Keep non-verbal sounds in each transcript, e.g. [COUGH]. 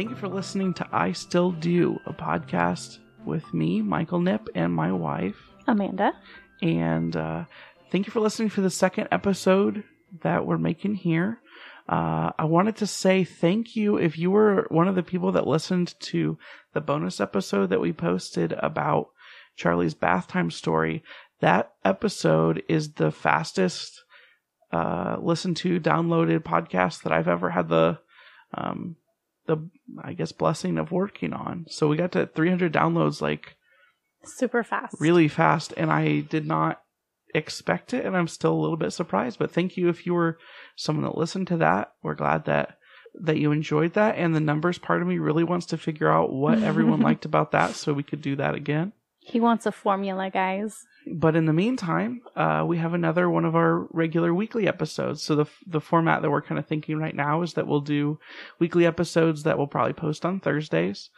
thank you for listening to I Still Do, a podcast with me, Michael Nip, and my wife. Amanda. And uh, thank you for listening for the second episode that we're making here. Uh, I wanted to say thank you if you were one of the people that listened to the bonus episode that we posted about Charlie's bath time story. That episode is the fastest uh, listened to, downloaded podcast that I've ever had the um, the I guess blessing of working on. So we got to 300 downloads like super fast, really fast, and I did not expect it, and I'm still a little bit surprised. But thank you if you were someone that listened to that. We're glad that that you enjoyed that, and the numbers part of me really wants to figure out what everyone [LAUGHS] liked about that, so we could do that again. He wants a formula, guys. But in the meantime, uh, we have another one of our regular weekly episodes. So the the format that we're kind of thinking right now is that we'll do weekly episodes that we'll probably post on Thursdays,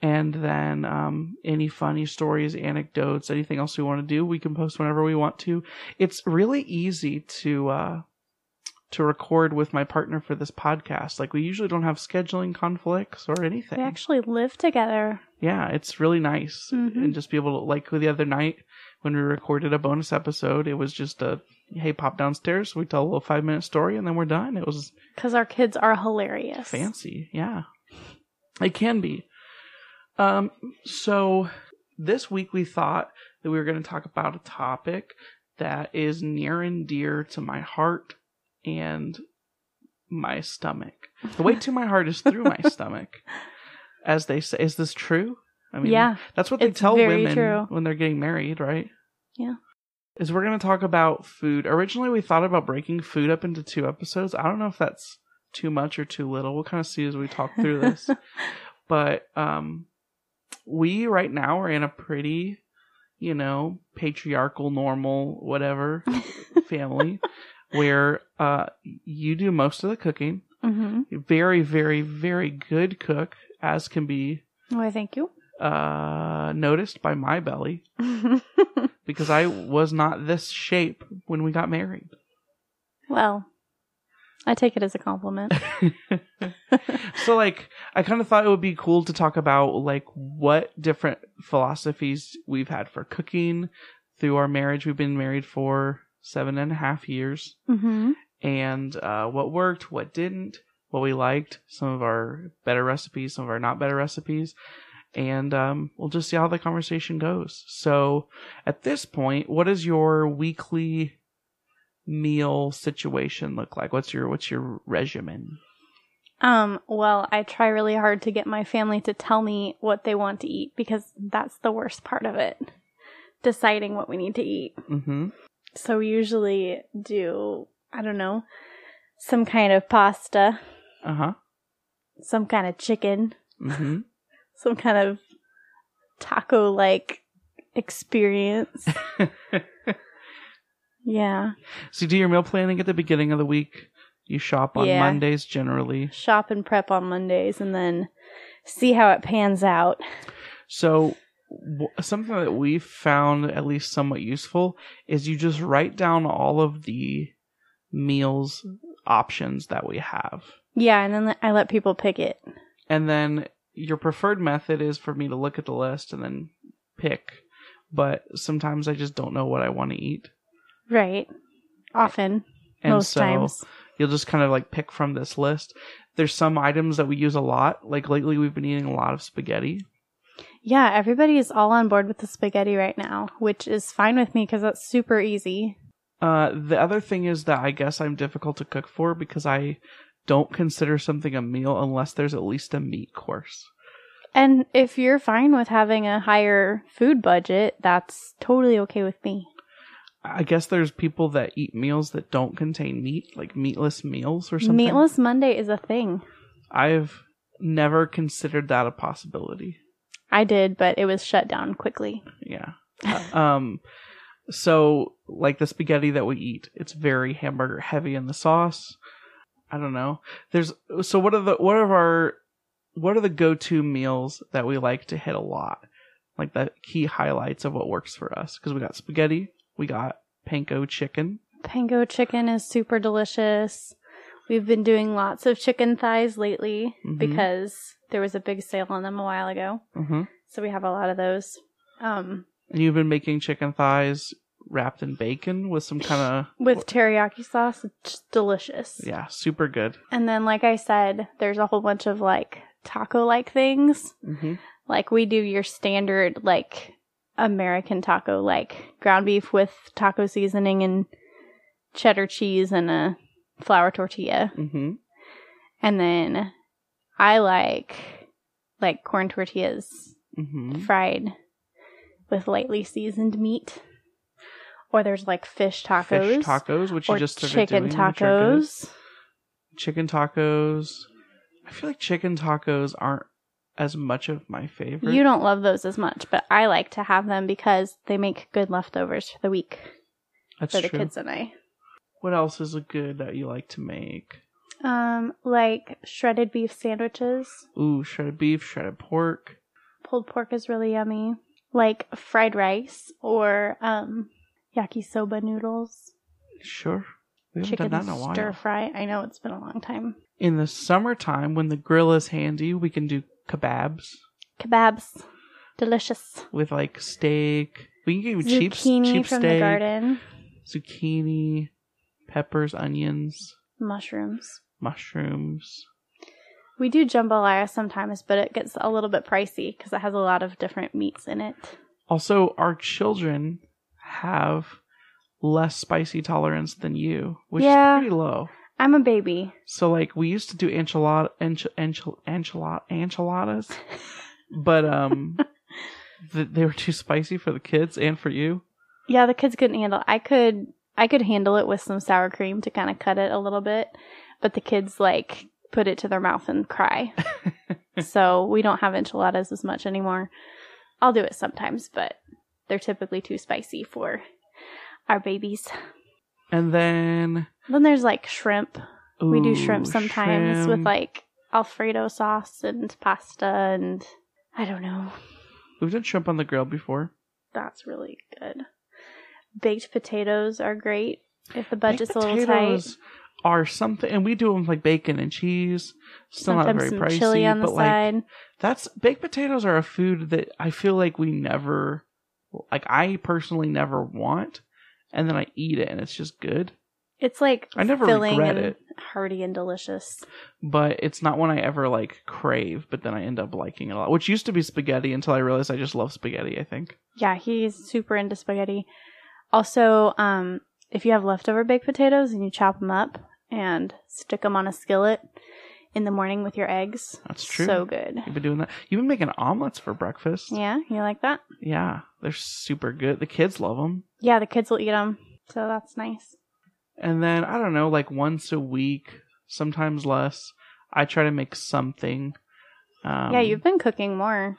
and then um, any funny stories, anecdotes, anything else we want to do, we can post whenever we want to. It's really easy to uh, to record with my partner for this podcast. Like we usually don't have scheduling conflicts or anything. We actually live together. Yeah, it's really nice Mhm. and just be able to like the other night when we recorded a bonus episode, it was just a hey pop downstairs, we tell a little five minute story and then we're done. It was Because our kids are hilarious. fancy, yeah. It can be. Um, so this week we thought that we were going to talk about a topic that is near and dear to my heart and my stomach. The way to my heart is through my [LAUGHS] stomach, as they say. Is this true? I mean, Yeah, that's what they tell women true. when they're getting married, right? Yeah. Is we're going to talk about food. Originally, we thought about breaking food up into two episodes. I don't know if that's too much or too little. We'll kind of see as we talk through this. [LAUGHS] but um, we right now are in a pretty, you know, patriarchal, normal, whatever [LAUGHS] family where uh, you do most of the cooking. hmm Very, very, very good cook, as can be Why, thank you. uh, noticed by my belly [LAUGHS] because I was not this shape when we got married. well, I take it as a compliment. [LAUGHS] [LAUGHS] so like I kind of thought it would be cool to talk about like what different philosophies we've had for cooking through our marriage. We've been married for seven and a half years, hmm and uh, what worked, what didn't, what we liked, some of our better recipes, some of our not better recipes, and um, we'll just see how the conversation goes. So at this point, what is your weekly meal situation look like? What's your what's your regimen? Um, well, I try really hard to get my family to tell me what they want to eat because that's the worst part of it. Deciding what we need to eat. Mm-hmm. So we usually do, I don't know, some kind of pasta, Uh huh. some kind of chicken, Mm-hmm. [LAUGHS] some kind of taco like experience. [LAUGHS] Yeah. so you do your meal planning at the beginning of the week. You shop on Yeah. Mondays generally. Shop and prep on Mondays and then see how it pans out. So something that we found at least somewhat useful is you just write down all of the meals options that we have. Yeah, and then I let people pick it. And then your preferred method is for me to look at the list and then pick. But sometimes I just don't know what I want to eat. Right. Often. And most so times. you'll just kind of like pick from this list. There's some items that we use a lot. Like lately we've been eating a lot of spaghetti. Yeah, everybody is all on board with the spaghetti right now, which is fine with me because that's super easy. Uh, the other thing is that I guess I'm difficult to cook for because I don't consider something a meal unless there's at least a meat course. And if you're fine with having a higher food budget, that's totally okay with me. I guess there's people that eat meals that don't contain meat, like meatless meals or something. Meatless Monday is a thing. I've never considered that a possibility. I did, but it was shut down quickly. Yeah. [LAUGHS] um so like the spaghetti that we eat, it's very hamburger heavy in the sauce. I don't know. There's so what are the what are our what are the go-to meals that we like to hit a lot? Like the key highlights of what works for us because we got spaghetti, we got panko chicken. Panko chicken is super delicious. We've been doing lots of chicken thighs lately Mhm. because there was a big sale on them a while ago. hmm So we have a lot of those. Um, And you've been making chicken thighs wrapped in bacon with some kind of with teriyaki sauce, it's delicious. yeah, super good. And then, like I said, there's a whole bunch of like taco like things. hmm Like we do your standard like American taco, like ground beef with taco seasoning and cheddar cheese and a flour tortilla. hmm And then I like like corn tortillas hmm fried with lightly seasoned meat. Or there's like fish tacos. Fish tacos, which you just chicken doing, which are good. tacos. Chicken tacos. I feel like chicken tacos aren't as much of my favorite. You don't love those as much, but I like to have them because they make good leftovers for the week That's for the true. kids and I. What else is a good that you like to make? Um, like shredded beef sandwiches. Ooh, shredded beef, shredded pork. Pulled pork is really yummy. Like fried rice or um yakisoba noodles. Sure. We haven't Chicken done that in a while. stir fry. I know it's been a long time. In the summertime, when the grill is handy, we can do kebabs Kebabs. Delicious. with like steak. We can do cheap, Zucchini cheap from steak, the garden. zucchini, peppers, onions, Mushrooms. mushrooms. We do jambalaya sometimes, but it gets a little bit pricey because it has a lot of different meats in it. Also, our children have less spicy tolerance than you, which Yeah. is pretty low. I'm a baby. So, like, we used to do enchilada, ench, enchil, enchilada, enchiladas, [LAUGHS] but um, th- they were too spicy for the kids and for you. Yeah, the kids couldn't handle. I could I could handle it with some sour cream to kind of cut it a little bit, but the kids like put it to their mouth and cry. [LAUGHS] so we don't have enchiladas as much anymore. I'll do it sometimes, but they're typically too spicy for our babies. And then Then there's like shrimp. we do shrimp sometimes with like Alfredo sauce and pasta and I don't know. We've done shrimp on the grill before. That's really good. Baked potatoes are great if the budget's Baked a little tight. Are something, and we do them with like bacon and cheese. Still Sometimes not very pricey, chili on the but like side. that's baked potatoes are a food that I feel like we never, like I personally never want, and then I eat it and it's just good. It's like I never filling regret and it. hearty and delicious. but it's not one I ever like crave, but then I end up liking it a lot. Which used to be spaghetti until I realized I just love spaghetti, I think. Yeah, he's super into spaghetti. Also, um, if you have leftover baked potatoes and you chop them up and stick them on a skillet in the morning with your eggs, That's true. so good. You've been doing that. You've been making omelets for breakfast. Yeah, you like that? Yeah, they're super good. The kids love them. Yeah, the kids will eat them, so that's nice. And then I don't know, like once a week, sometimes less. I try to make something. Um, yeah, you've been cooking more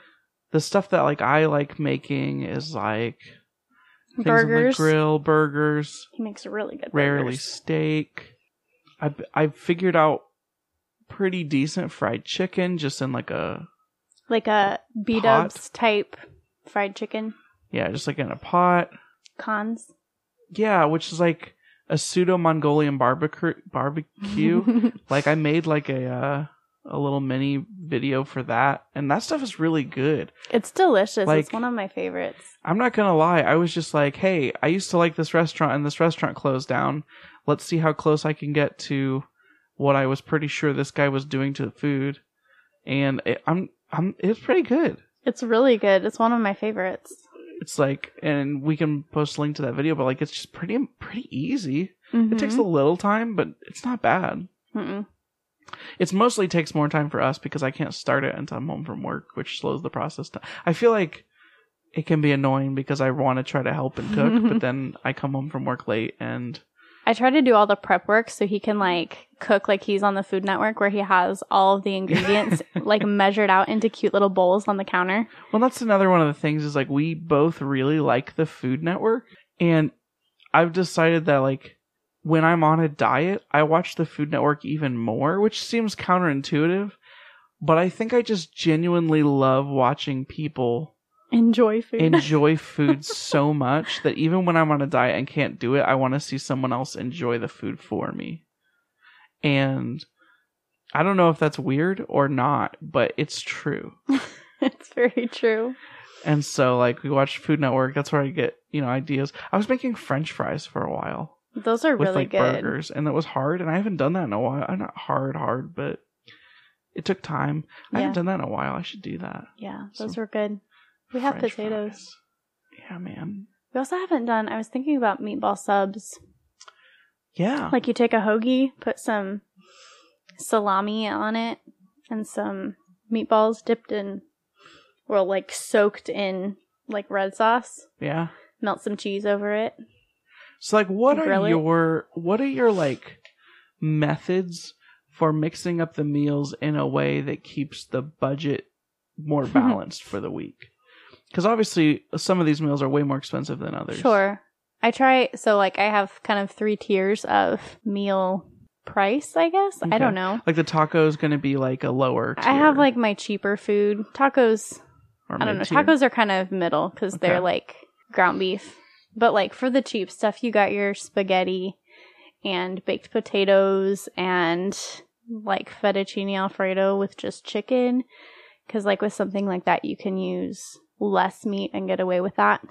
the stuff that like I like making is like things burgers. on the grill, burgers, He makes a really good rarely burgers. steak. I I figured out pretty decent fried chicken just in like a like a B Dubs type fried chicken yeah, just like in a pot. cons. Yeah, which is like a pseudo Mongolian barbecue barbecue. [LAUGHS] like I made like a uh, a little mini video for that, and that stuff is really good. it's delicious. Like- it's one of my favorites. I'm not gonna lie, I was just like, hey, I used to like this restaurant, and this restaurant closed down. Let's see how close I can get to what I was pretty sure this guy was doing to the food, and it, I'm I'm it's pretty good. It's really good. It's one of my favorites. It's like, and we can post a link to that video, but like, it's just pretty pretty easy. Mhm. It takes a little time, but it's not bad. Mm-mm. It's mostly takes more time for us because I can't start it until I'm home from work, which slows the process down. I feel like it can be annoying because I want to try to help and cook, but [LAUGHS] then I come home from work late and I try to do all the prep work so he can like cook like he's on the Food Network where he has all of the ingredients [LAUGHS] like measured out into cute little bowls on the counter. well, that's another one of the things is like we both really like the Food Network, and I've decided that like when I'm on a diet, I watch the Food Network even more, which seems counterintuitive, but I think I just genuinely love watching people Enjoy food. enjoy [LAUGHS] food so much that even when I'm on a diet and can't do it, I want to see someone else enjoy the food for me. And I don't know if that's weird or not, but it's true. [LAUGHS] it's very true. And so like we watch Food Network, that's where I get, you know, ideas. I was making french fries for a while Those are with really like good. burgers and it was hard and I haven't done that in a while. I'm not hard hard, but it took time. I Yeah. haven't done that in a while. I should do that. Yeah, Some those were good. We have French potatoes. fries. Yeah, man. We also haven't done. I was thinking about meatball subs. Yeah. Like you take a hoagie, put some salami on it, and some meatballs dipped in, or like soaked in like red sauce. yeah. Melt some cheese over it. So like what Grill are it. your what are your like methods for mixing up the meals in a way that keeps the budget more [LAUGHS] balanced for the week? Cuz obviously some of these meals are way more expensive than others. Sure. I try. So like I have kind of three tiers of meal price. I guess I don't know. Like the taco is going to be like a lower I have like my cheaper food tacos. I don't know. Tacos are kind of middle because Okay. they're like ground beef. But like for the cheap stuff, you got your spaghetti and baked potatoes and like fettuccine alfredo with just chicken. Because like with something like that, you can use less meat and get away with that.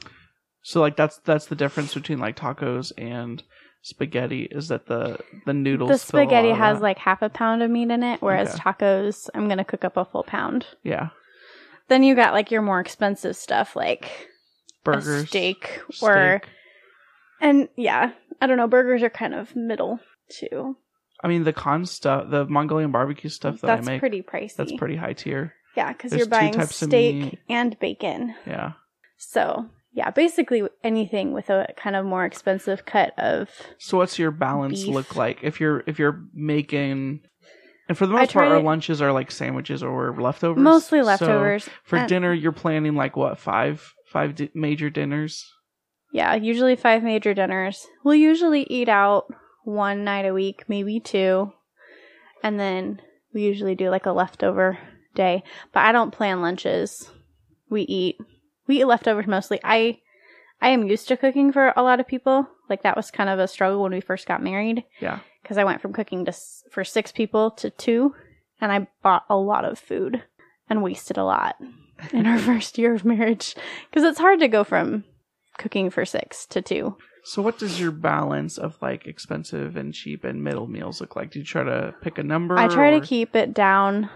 So like that's that's the difference between like tacos and spaghetti is that the the noodles the fill a lot spaghetti has that. like half a pound of meat in it, whereas Okay. tacos, I'm gonna cook up a full pound. yeah Then you got like your more expensive stuff, like burgers a steak, or steak. and yeah, I don't know. Burgers are kind of middle too. I mean the con stuff the Mongolian barbecue stuff that that's I make That's pretty pricey. that's pretty high tier yeah, because you're buying steak and bacon. yeah So yeah, basically anything with a kind of more expensive cut of. So what's your balance Beef. look like if you're if you're making and for the most part our lunches are like sandwiches or leftovers. Mostly So leftovers. for And- dinner you're planning like what five five di- major dinners. Yeah, usually five major dinners. We'll usually eat out one night a week, maybe two. And then we usually do like a leftover day. But I don't plan lunches. We eat we eat leftovers mostly. I I am used to cooking for a lot of people. Like that was kind of a struggle when we first got married Yeah. because I went from cooking to for 6 people to 2 and I bought a lot of food and wasted a lot in our [LAUGHS] first year of marriage because it's hard to go from cooking for 6 to 2. So what does your balance of like expensive and cheap and middle meals look like? Do you try to pick a number? I try or, to keep it down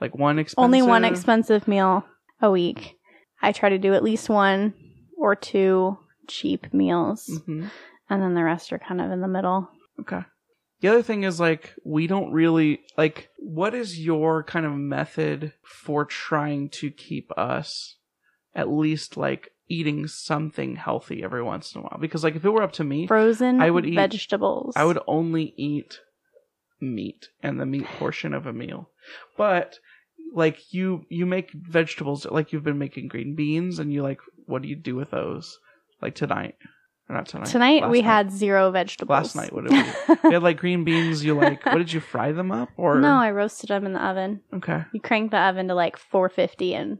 like one expensive only one expensive meal a week. I try to do at least one or two cheap meals, hmm and then the rest are kind of in the middle. Okay. The other thing is like we don't really like what is your kind of method for trying to keep us at least like eating something healthy every once in a while because like if it were up to me Frozen I would eat- vegetables. I would only eat meat and the meat portion of a meal. But like you you make vegetables like you've been making green beans and you like what do you do with those? Like tonight. Not tonight. Tonight last we night. had zero vegetables. Last night, what did we You had like [LAUGHS] green beans. You like what did you fry them up or No, I roasted them in the oven. Okay, You crank the oven to like 450 and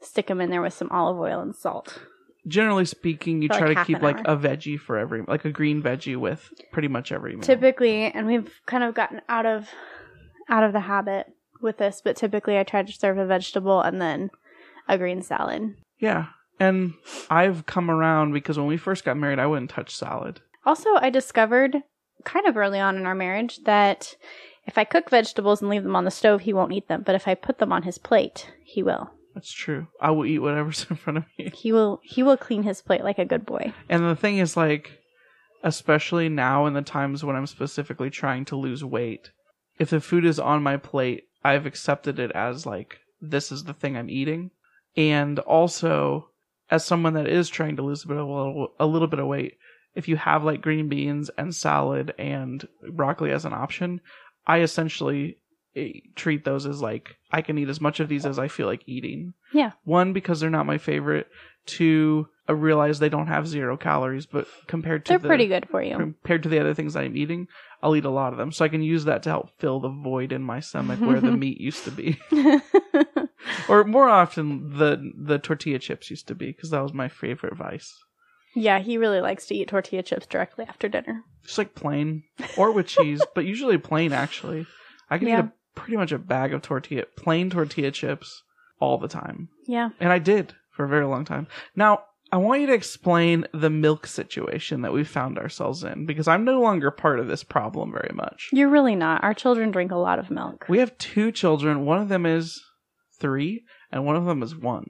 stick them in there with some olive oil and salt. generally speaking, you For, try like, to half keep an like hour. a veggie for every like a green veggie with pretty much every meal. Typically, and we've kind of gotten out of out of the habit with this, but typically I try to serve a vegetable and then a green salad. Yeah, and I've come around because when we first got married, I wouldn't touch salad. Also, I discovered kind of early on in our marriage that if I cook vegetables and leave them on the stove, he won't eat them, but if I put them on his plate, he will. That's true. I will eat whatever's [LAUGHS] in front of me. He will he will clean his plate like a good boy. And the thing is, like, especially now in the times when I'm specifically trying to lose weight, if the food is on my plate, I've accepted it as like this is the thing I'm eating, and also as someone that is trying to lose a bit of a little, a little bit of weight, if you have like green beans and salad and broccoli as an option, I essentially eh, treat those as like I can eat as much of these as I feel like eating. Yeah. One because they're not my favorite. Two, I realize they don't have zero calories, but compared to They're the, pretty good for you. compared to the other things I'm eating, I'll eat a lot of them. So I can use that to help fill the void in my stomach where the [LAUGHS] meat used to be, [LAUGHS] [LAUGHS] or more often the the tortilla chips used to be because that was my favorite vice. Yeah, he really likes to eat tortilla chips directly after dinner. Just like plain or with cheese, [LAUGHS] but usually plain actually. I can Yeah. eat a, pretty much a bag of tortilla, plain tortilla chips all the time. Yeah. And I did for a very long time. Now, I want you to explain the milk situation that we found ourselves in because I'm no longer part of this problem very much. You're really not. Our children drink a lot of milk. We have two children. One of them is three, and one of them is one.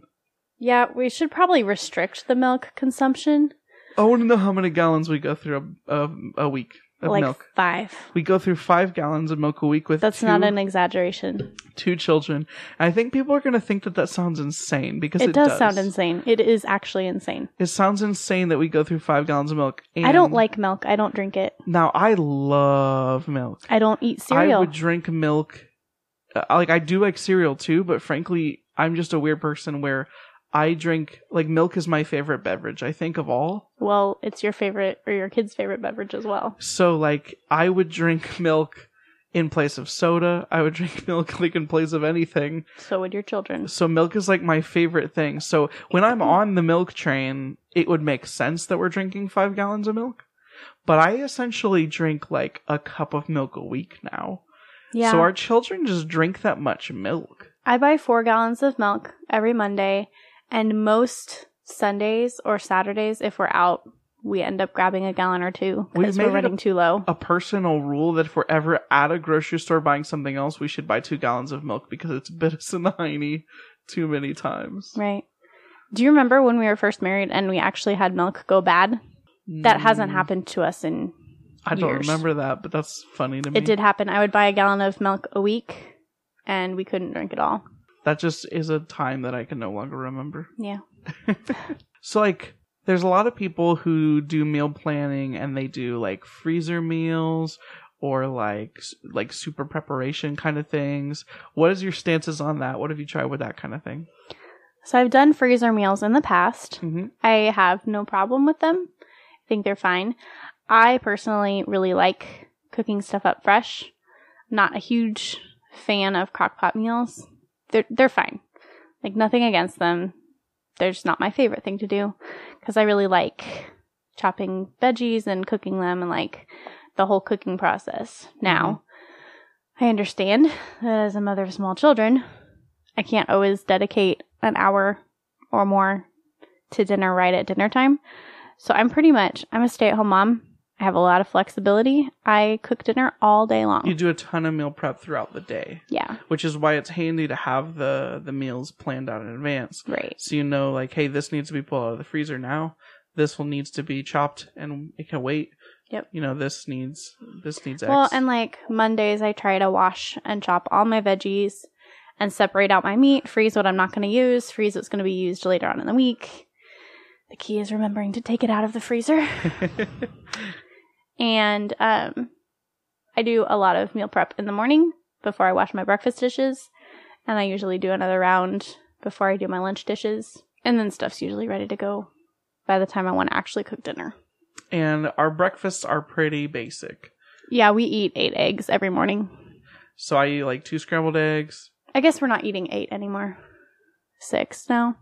Yeah, we should probably restrict the milk consumption. I want to know how many gallons we go through a, a, a week of like milk. five. We go through five gallons of milk a week with That's two, not an exaggeration. two children. And I think people are going to think that that sounds insane because it, It, does, sound insane. It is actually insane. It sounds insane that we go through five gallons of milk. I don't like milk. I don't drink it. Now I love milk. I don't eat cereal. I would drink milk. Uh, like I do like cereal too, but frankly, I'm just a weird person where I drink like milk is my favorite beverage. I think of all. well, it's your favorite or your kid's favorite beverage as well. So like I would drink milk in place of soda. I would [LAUGHS] drink milk like in place of anything. So would your children. So milk is like my favorite thing. So when I'm on the milk train, it would make sense that we're drinking five gallons of milk. But I essentially drink like a cup of milk a week now. Yeah. So our children just drink that much milk. I buy four gallons of milk every Monday, and most Sundays or Saturdays, if we're out, we end up grabbing a gallon or two because we're it running a- too low. A personal rule that if we're ever at a grocery store buying something else, we should buy two gallons of milk because it's bit us in the hiney too many times. Right. Do you remember when we were first married and we actually had milk go bad? That hasn't Mm, happened to us in. I don't years. remember that, but that's funny to me. It did happen. I would buy a gallon of milk a week, and we couldn't drink it all. That just is a time that I can no longer remember. Yeah. [LAUGHS] So like there's a lot of people who do meal planning and they do like freezer meals or like like super preparation kind of things. What is your stances on that? What have you tried with that kind of thing? So I've done freezer meals in the past. hmm I have no problem with them. I think they're fine. I personally really like cooking stuff up fresh. Not a huge fan of crock pot meals. They're they're fine. Like nothing against them. They're just not my favorite thing to do because I really like chopping veggies and cooking them and like the whole cooking process. Now, mm-hmm. I understand that as a mother of small children, I can't always dedicate an hour or more to dinner right at dinner time. So I'm pretty much I'm a stay-at-home mom. I have a lot of flexibility. I cook dinner all day long. You do a ton of meal prep throughout the day, yeah, which is why it's handy to have the the meals planned out in advance. right. So you know like hey, this needs to be pulled out of the freezer now. This will needs to be chopped and it can wait. Yep. You know, this needs this needs X. Well, and like Mondays, I try to wash and chop all my veggies and separate out my meat, freeze what I'm not going to use, freeze what's going to be used later on in the week. The key is remembering to take it out of the freezer. [LAUGHS] and um, I do a lot of meal prep in the morning before I wash my breakfast dishes. And I usually do another round before I do my lunch dishes. And then stuff's usually ready to go by the time I want to actually cook dinner. and our breakfasts are pretty basic. Yeah, we eat eight eggs every morning. So I eat like two scrambled eggs. I guess we're not eating eight anymore. Six now.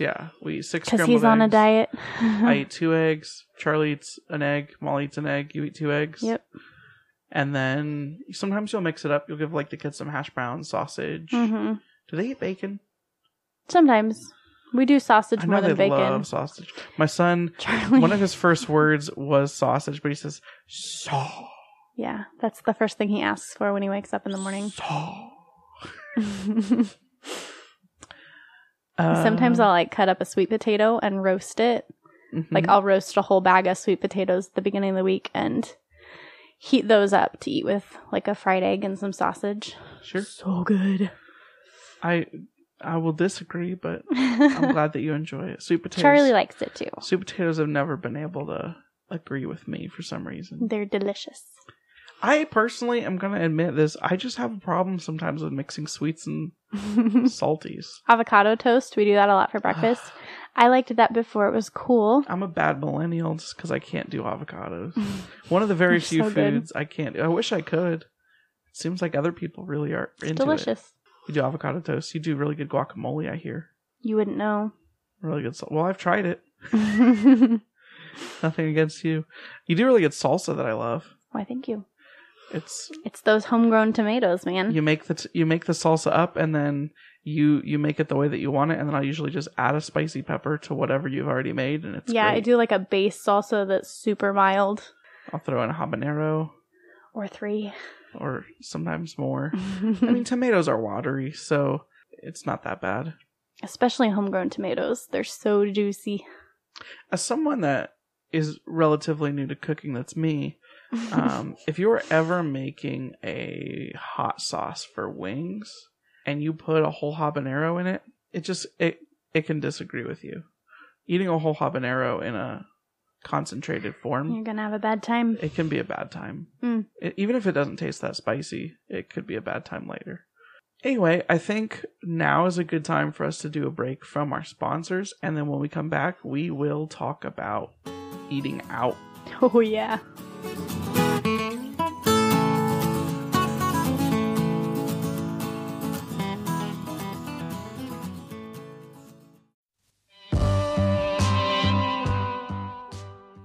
Yeah, we eat six Because scrambled he's on a eggs. diet. I [LAUGHS] eat two eggs. Charlie eats an egg. Molly eats an egg. You eat two eggs. Yep. And then sometimes you'll mix it up. You'll give like the kids some hash browns, sausage. hmm Do they eat bacon? Sometimes. We do sausage I know more they than bacon. love sausage. My son, Charlie. one of his [LAUGHS] first words was sausage, but he says saw. yeah, that's the first thing he asks for when he wakes up in the morning. Saw. [LAUGHS] Uh, Sometimes I'll like cut up a sweet potato and roast it. mhm. Like I'll roast a whole bag of sweet potatoes at the beginning of the week and heat those up to eat with like a fried egg and some sausage. sure. So good. I I will disagree, but [LAUGHS] I'm glad that you enjoy it. Sweet potatoes. Charlie likes it too. Sweet potatoes have never been able to agree with me for some reason. They're delicious. I personally am gonna admit this. I just have a problem sometimes with mixing sweets and [LAUGHS] salties. Avocado toast, we do that a lot for breakfast. [SIGHS] I liked that before it was cool. I'm a bad millennial just because I can't do avocados. [LAUGHS] One of the very few so good. foods I can't. I wish I could. It seems like other people really are into it. Delicious. You do avocado toast. You do really good guacamole. I hear You wouldn't know. really good. Salt. Well, I've tried it. [LAUGHS] Nothing against you. You do really good salsa that I love. Why? Thank you. It's It's those homegrown tomatoes, man. you make the t- you make the salsa up and then you you make it the way that you want it and then I usually just add a spicy pepper to whatever you've already made and it's yeah, I do like a base salsa that's super mild. I'll throw in a habanero Or three. or sometimes more. [LAUGHS] I mean tomatoes are watery, so it's not that bad. Especially homegrown tomatoes. They're so juicy. As someone that is relatively new to cooking, that's me. Um, if you were ever making a hot sauce for wings and you put a whole habanero in it, it just it it can disagree with you. Eating a whole habanero in a concentrated form, You're gonna have a bad time. it can be a bad time. Mm. It- even if it doesn't taste that spicy, it could be a bad time later. Anyway, I think now is a good time for us to do a break from our sponsors, and then when we come back, we will talk about eating out. [LAUGHS] Oh yeah.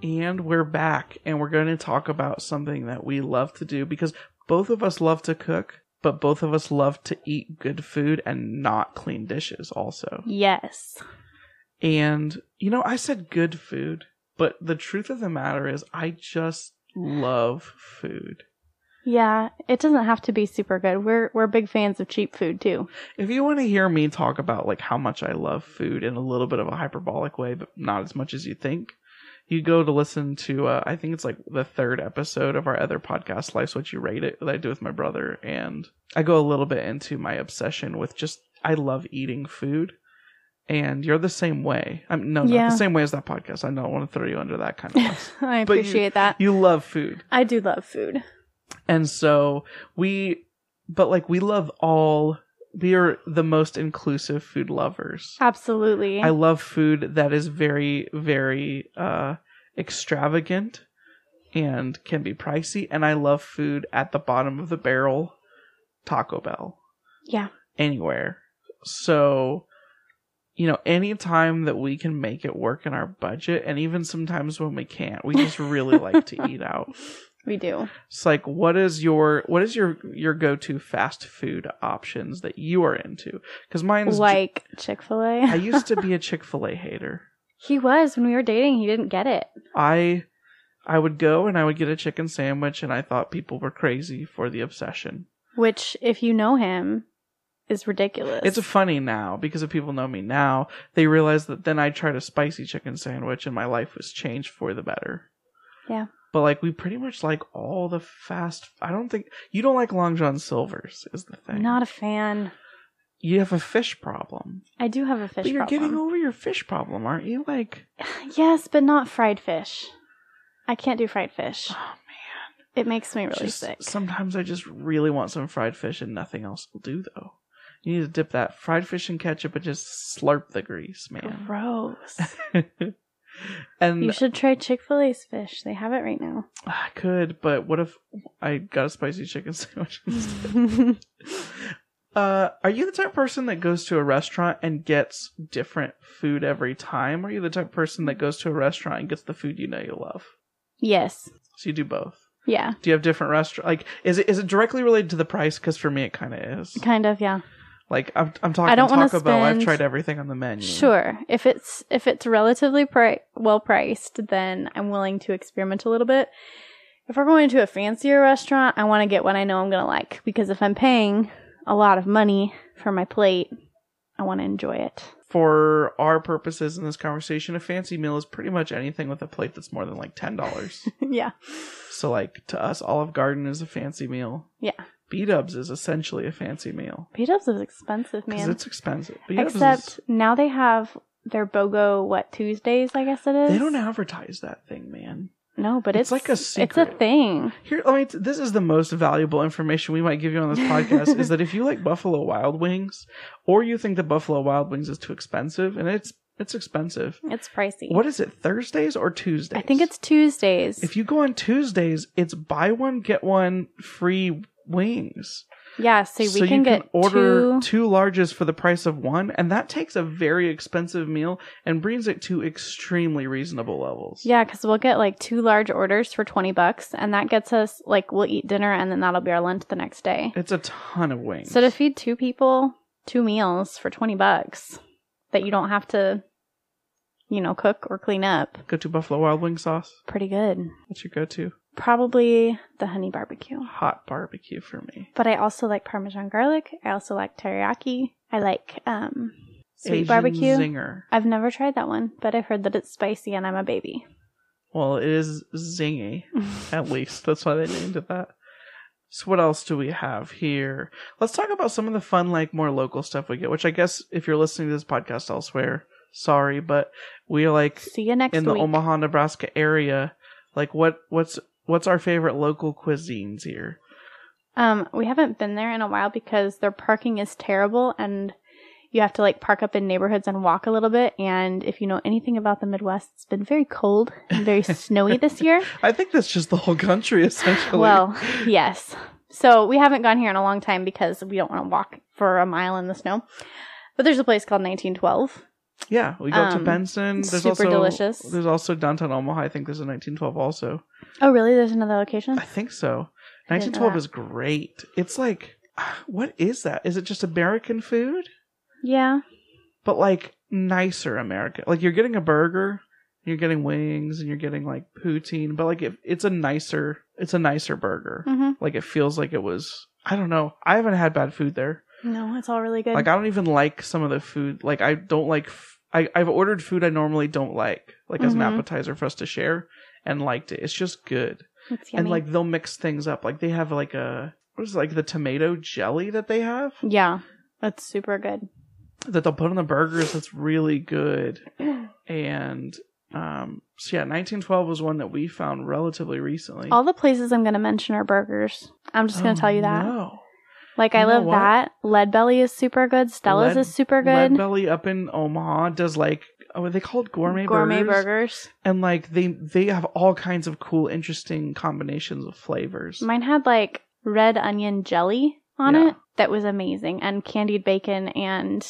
And we're back, and we're going to talk about something that we love to do because both of us love to cook, but both of us love to eat good food and not clean dishes, also. Yes. And, you know, I said good food, but the truth of the matter is, I just love food. Yeah, it doesn't have to be super good. We're we're big fans of cheap food too. If you want to hear me talk about like how much I love food in a little bit of a hyperbolic way, but not as much as you think, you go to listen to uh, I think it's like the third episode of our other podcast, Life's What You Rate It, that I do with my brother, and I go a little bit into my obsession with just I love eating food. And you're the same way. I'm no, Yeah. not the same way as that podcast. I don't want to throw you under that kind of bus. [LAUGHS] I But you- appreciate that. you love food. I do love food. And so we, but like we love all, we are the most inclusive food lovers. Absolutely. I love food that is very, very uh, extravagant and can be pricey. And I love food at the bottom of the barrel, Taco Bell, yeah. anywhere. So, you know, any time that we can make it work in our budget, and even sometimes when we can't, we just really like to eat out. [LAUGHS] We do. It's like what is your what is your your go to fast food options that you are into? Because mine's Like Chick Fil A. I used to be a Chick Fil A hater. [LAUGHS] he was when we were dating, he didn't get it. I I would go and I would get a chicken sandwich, and I thought people were crazy for the obsession. Which, if you know him, is ridiculous. It's funny now because if people know me now, they realize that then I tried a spicy chicken sandwich and my life was changed for the better. Yeah. But like we pretty much like all the fast. I don't think you don't like Long John Silver's is the thing. not a fan. you have a fish problem. I do have a fish but you're problem. getting over your fish problem, aren't you? Like, [SIGHS] yes, but not fried fish. I can't do fried fish. oh man. It makes me really Just- sick. Sometimes I just really want some fried fish and nothing else will do though. You need to dip that fried fish in ketchup and just slurp the grease, man. Gross. [LAUGHS] and you should try Chick Fil A's fish. They have it right now. I could, but what if I got a spicy chicken [LAUGHS] sandwich instead? [LAUGHS] uh, are you the type of person that goes to a restaurant and gets different food every time? Or are you the type of person that goes to a restaurant and gets the food you know you love? yes. So you do both. Yeah. Do you have different restaurant? Like, is it is it directly related to the price? Because for me, it kind of is. Kind of. Yeah. Like, I'm I'm talking I don't Taco Bell. I've tried everything on the menu. Sure. If it's if it's relatively pri- well priced, then I'm willing to experiment a little bit. If we're going to a fancier restaurant, I want to get what I know I'm going to like because if I'm paying a lot of money for my plate, I want to enjoy it. For our purposes in this conversation, a fancy meal is pretty much anything with a plate that's more than like ten dollars. [LAUGHS] yeah. so, like to us, Olive Garden is a fancy meal. Yeah. B Dubs is essentially a fancy meal B-dubs is expensive, because man. it's expensive. B-dubs Except is- now they have their BOGO what Tuesdays, I guess it is. they don't advertise that thing, man. No, but It's it's, like a secret. It's a thing. Here, I mean, this is the most valuable information we might give you on this podcast is [LAUGHS] that if you like Buffalo Wild Wings, or you think that Buffalo Wild Wings is too expensive, and it's it's expensive. It's pricey. What is it? Thursdays or Tuesdays? I think it's Tuesdays. If you go on Tuesdays, it's buy one get one free wings. Yeah, so we so can you get can order two. two larges for the price of one, and that takes a very expensive meal and brings it to extremely reasonable levels. Yeah, because we'll get like two large orders for 20 bucks, and that gets us like we'll eat dinner and then that'll be our lunch the next day. It's a ton of wings. So to feed two people two meals for 20 bucks that you don't have to, you know, cook or clean up, go to Buffalo Wild Wing sauce. pretty good. What's your go-to? Probably the honey barbecue. Hot barbecue for me. But I also like Parmesan garlic. I also like teriyaki. I like um, sweet Asian barbecue. zinger. I've never tried that one, but I've heard that it's spicy and I'm a baby. Well, it is zingy. [LAUGHS] At least that's why they named it that. So what else do we have here? Let's talk about some of the fun, like more local stuff we get. Which I guess if you're listening to this podcast elsewhere, sorry, but we are like See you next in the week. Omaha, Nebraska area. Like what what's what's our favorite local cuisines here? Um, we haven't been there in a while because their parking is terrible and you have to like park up in neighborhoods and walk a little bit. And if you know anything about the Midwest, it's been very cold and very [LAUGHS] snowy this year. I think that's just the whole country essentially. Well, yes. So we haven't gone here in a long time because we don't want to walk for a mile in the snow. But there's a place called 1912. Yeah, we go to um, Benson. There's super also delicious. There's also downtown Omaha. I think there's a 1912 also. Oh, really? There's another location? I think so. I didn't know 1912 that. is great. It's like, [SIGHS] what is that? Is it just American food? Yeah. But like nicer American. Like you're getting a burger, you're getting wings, and you're getting like poutine. But like if it's a nicer, it's a nicer burger. hmm Like it feels like it was. I don't know. I haven't had bad food there. No, it's all really good. Like I don't even like some of the food. Like I don't like. F- I I've ordered food I normally don't like, like as an Mhm. appetizer for us to share, and liked it. It's just good. it's yummy. And like they'll mix things up. Like they have like a what is it, like the tomato jelly that they have yeah, that's super good. that they'll put on the burgers. That's really good. [CLEARS THROAT] And um, so yeah, 1912 was one that we found relatively recently. All the places I'm going to mention are burgers. I'm just going Oh, to tell you that. No. Like I You know love what? that. Lead Belly is super good. Stella's Lead- is super good. Lead Belly up in Omaha does like oh, are they called gourmet, Gourmet burgers? burgers. And like they they have all kinds of cool, interesting combinations of flavors. Mine had like red onion jelly on Yeah. it that was amazing, and candied bacon and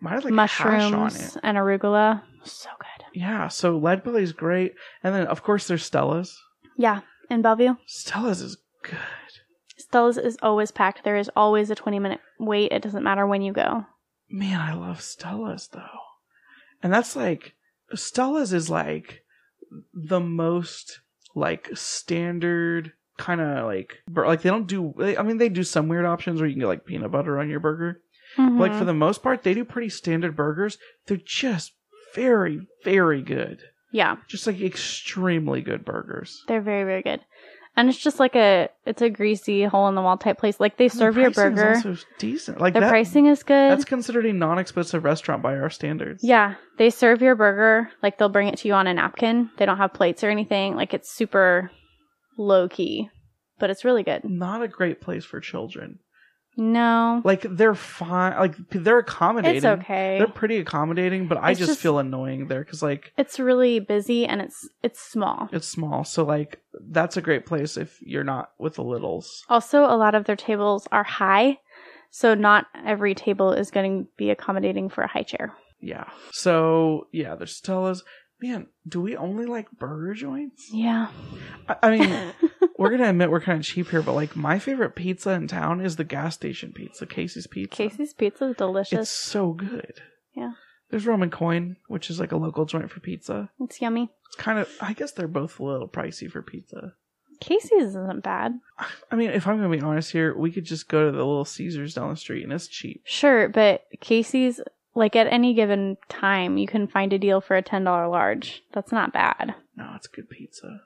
Mine had like mushrooms and arugula. So good. Yeah, so Lead Belly's great, and then of course there's Stella's. Yeah, in Bellevue, Stella's is good. Stella's is always packed. There is always a 20 minute wait. It doesn't matter when you go. Man, I love Stella's though. And that's like Stella's is like the most like standard kind of like bur- like they don't do I mean they do some weird options where you can get like peanut butter on your burger. But, like for Mhm. the most part they do pretty standard burgers. They're just very very good. yeah, Just like extremely good burgers. they're very very good. And it's just like a it's a greasy hole in the wall type place. Like they And the serve your pricing is burger. also decent. Like the that, pricing is good. that's considered a non-expensive restaurant by our standards. Yeah, they serve your burger like they'll bring it to you on a napkin. They don't have plates or anything. Like it's super low key, but it's really good. Not a great place for children. No, Like they're fine. Like they're accommodating. it's okay. They're pretty accommodating, but I just, just- feel annoying there because like It's really busy and it's it's small. it's small. So like that's a great place if you're not with the littles. Also, a lot of their tables are high, so not every table is going to be accommodating for a high chair. Yeah. So yeah, there's Stella's. Man, do we only like burger joints? Yeah. I, I mean, [LAUGHS] we're gonna admit we're kind of cheap here, but like my favorite pizza in town is the gas station pizza, Casey's Pizza. Casey's Pizza is delicious. It's so good. Yeah. There's Roman Coin, which is like a local joint for pizza. It's yummy. It's kind of, I guess they're both a little pricey for pizza. Casey's isn't bad. I mean, if I'm gonna be honest here, we could just go to the little Caesars down the street and it's cheap. Sure, but Casey's like at any given time you can find a deal for a ten dollar large. That's not bad. No, it's good pizza.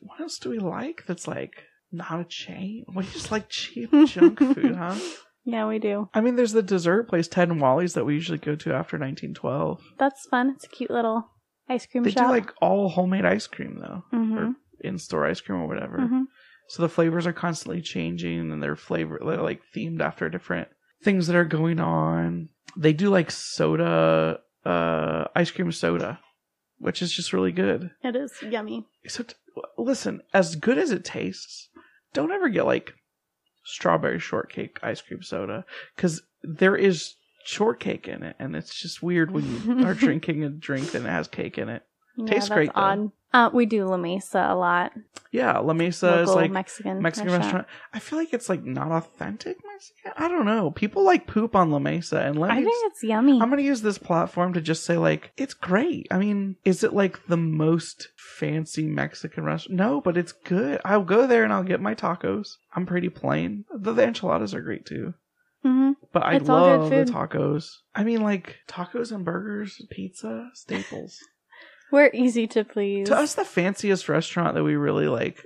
What else do we like that's like not a chain? We just like cheap junk [LAUGHS] food, huh? Yeah, we do. I mean, there's the dessert place, Ted and Wally's, that we usually go to after 1912. That's fun. It's a cute little ice cream They shop. do like all homemade ice cream though, hmm or in-store ice cream or whatever. hmm So the flavors are constantly changing, and they're flavor they're like themed after different things that are going on. They do like soda, uh, ice cream soda, which is just really good. It is yummy. Except, listen, as good as it tastes, don't ever get like strawberry shortcake ice cream soda because there is shortcake in it, and it's just weird when you are [LAUGHS] drinking a drink that has cake in it. Tastes that's great, though. Odd. Uh, we do La Mesa a lot. Yeah, La Mesa is Local like Mexican Mexican restaurant. restaurant. I feel like it's like not authentic Mexican. I don't know. People like poop on La Mesa, and let I me. think it's yummy. I'm gonna use this platform to just say like it's great. I mean, is it like the most fancy Mexican restaurant? No, but it's good. I'll go there and I'll get my tacos. I'm pretty plain. The, the enchiladas are great too. hmm But I It's all good love the food. tacos. I mean, like tacos and burgers, pizza, staples. We're easy to please. to us, the fanciest restaurant that we really like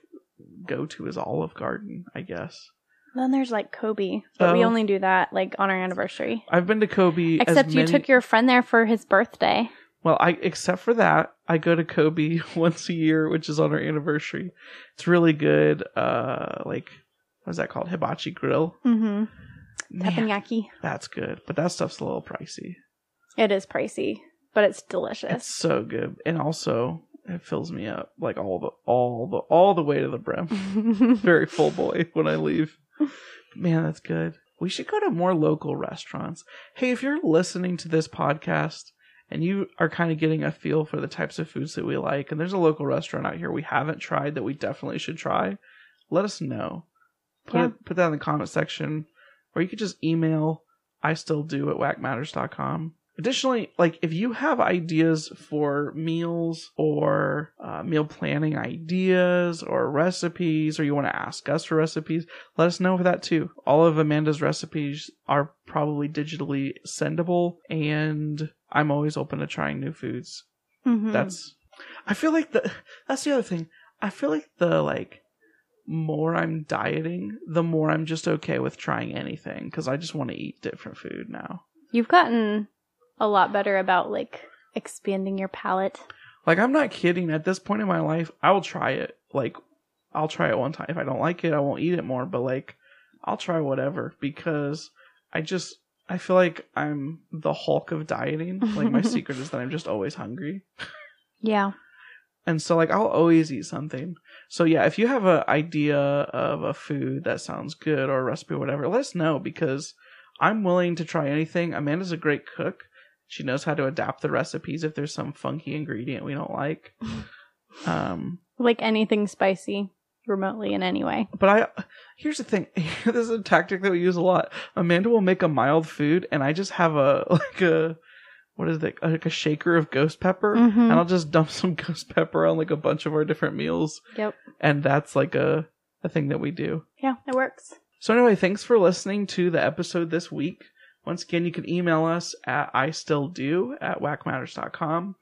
go to is Olive Garden. I guess. Then there's like Kobe, but we Oh. only do that like on our anniversary. I've been to Kobe. as Except you took your friend there for his birthday. Well, I except for that, I go to Kobe [LAUGHS] once a year, which is on our anniversary. It's really good. Uh, like what's that called? Hibachi grill. Mm-hmm. Man, Teppanyaki. that's good, but that stuff's a little pricey. It is pricey, but it's delicious. It's so good, and also it fills me up like all the all the all the way to the brim. [LAUGHS] Very full boy when I leave. Man, that's good. We should go to more local restaurants. Hey, if you're listening to this podcast and you are kind of getting a feel for the types of foods that we like, and there's a local restaurant out here we haven't tried that we definitely should try, let us know. Put Yeah. it put that in the comment section, or you could just email I still do at whackmatters.com. Additionally, like if you have ideas for meals or uh, meal planning ideas or recipes, or you want to ask us for recipes, let us know for that too. All of Amanda's recipes are probably digitally sendable, and I'm always open to trying new foods. Mhm. That's I feel like the that's the other thing. I feel like the like more I'm dieting, the more I'm just okay with trying anything because I just want to eat different food now. You've gotten a lot better about like expanding your palate. Like I'm not kidding. At this point in my life, I will try it. Like I'll try it one time. If I don't like it, I won't eat it more. But like I'll try whatever because I just I feel like I'm the Hulk of dieting. Like my [LAUGHS] secret is that I'm just always hungry. Yeah. And so like I'll always eat something. So yeah, if you have an idea of a food that sounds good or a recipe or whatever, let us know because I'm willing to try anything. Amanda's a great cook. She knows how to adapt the recipes if there's some funky ingredient we don't like. [LAUGHS] Um Like anything spicy remotely in any way. but I here's the thing. [LAUGHS] this is a tactic that we use a lot. Amanda will make a mild food and I just have a [LAUGHS] like a what is it? Like a shaker of ghost pepper Mhm. and I'll just dump some ghost pepper on like a bunch of our different meals. Yep. and that's like a a thing that we do. Yeah, it works. So anyway, thanks for listening to the episode this week. Once again, you can email us at I still do at whackmatters.com.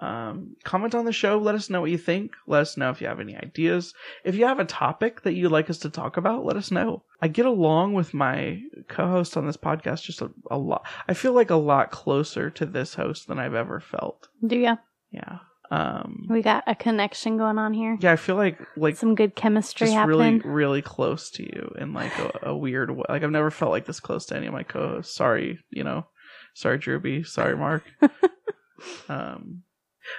Um, comment on the show. Let us know what you think. Let us know if you have any ideas. If you have a topic that you'd like us to talk about, let us know. I get along with my co-host on this podcast just a, a lot. I feel like a lot closer to this host than I've ever felt. Do you? Yeah. Um, We got a connection going on here. yeah, I feel like like Some good chemistry just happening. really really close to you in like a, a weird way like i've never felt like this close to any of my co-hosts sorry you know sorry drewby sorry mark [LAUGHS] um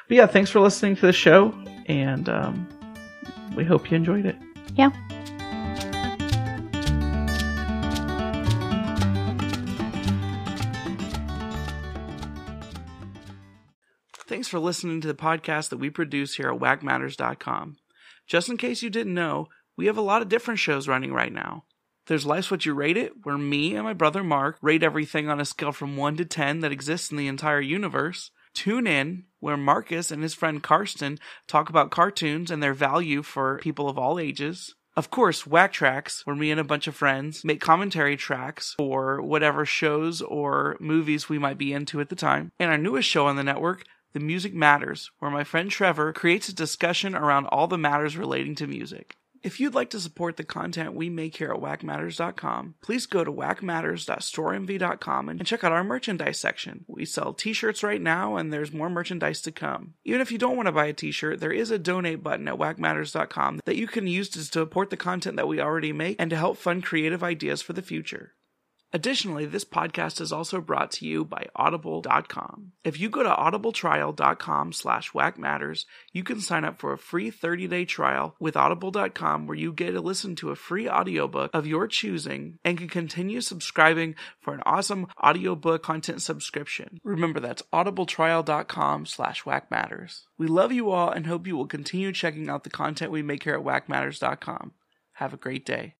but yeah thanks for listening to the show and um we hope you enjoyed it Yeah. Thanks for listening to the podcast that we produce here at whackmatters.com. Just in case you didn't know, we have a lot of different shows running right now. There's Life's What You Rate It, where me and my brother Mark rate everything on a scale from 1 to 10 that exists in the entire universe. Tune in, where Marcus and his friend Karsten talk about cartoons and their value for people of all ages. Of course, Whack Tracks, where me and a bunch of friends make commentary tracks for whatever shows or movies we might be into at the time. And our newest show on the network, The Music Matters, where my friend Trevor creates a discussion around all the matters relating to music. If you'd like to support the content we make here at whackmatters.com, please go to whackmatters.storenvy.com and check out our merchandise section. We sell t-shirts right now and there's more merchandise to come. Even if you don't want to buy a t-shirt, there is a donate button at whackmatters.com that you can use to support the content that we already make and to help fund creative ideas for the future. Additionally, this podcast is also brought to you by audible.com. If you go to audibletrial.com slash whackmatters, you can sign up for a free 30-day trial with audible.com where you get to listen to a free audiobook of your choosing and can continue subscribing for an awesome audiobook content subscription. Remember, that's audibletrial.com slash whackmatters. We love you all and hope you will continue checking out the content we make here at whackmatters.com. Have a great day.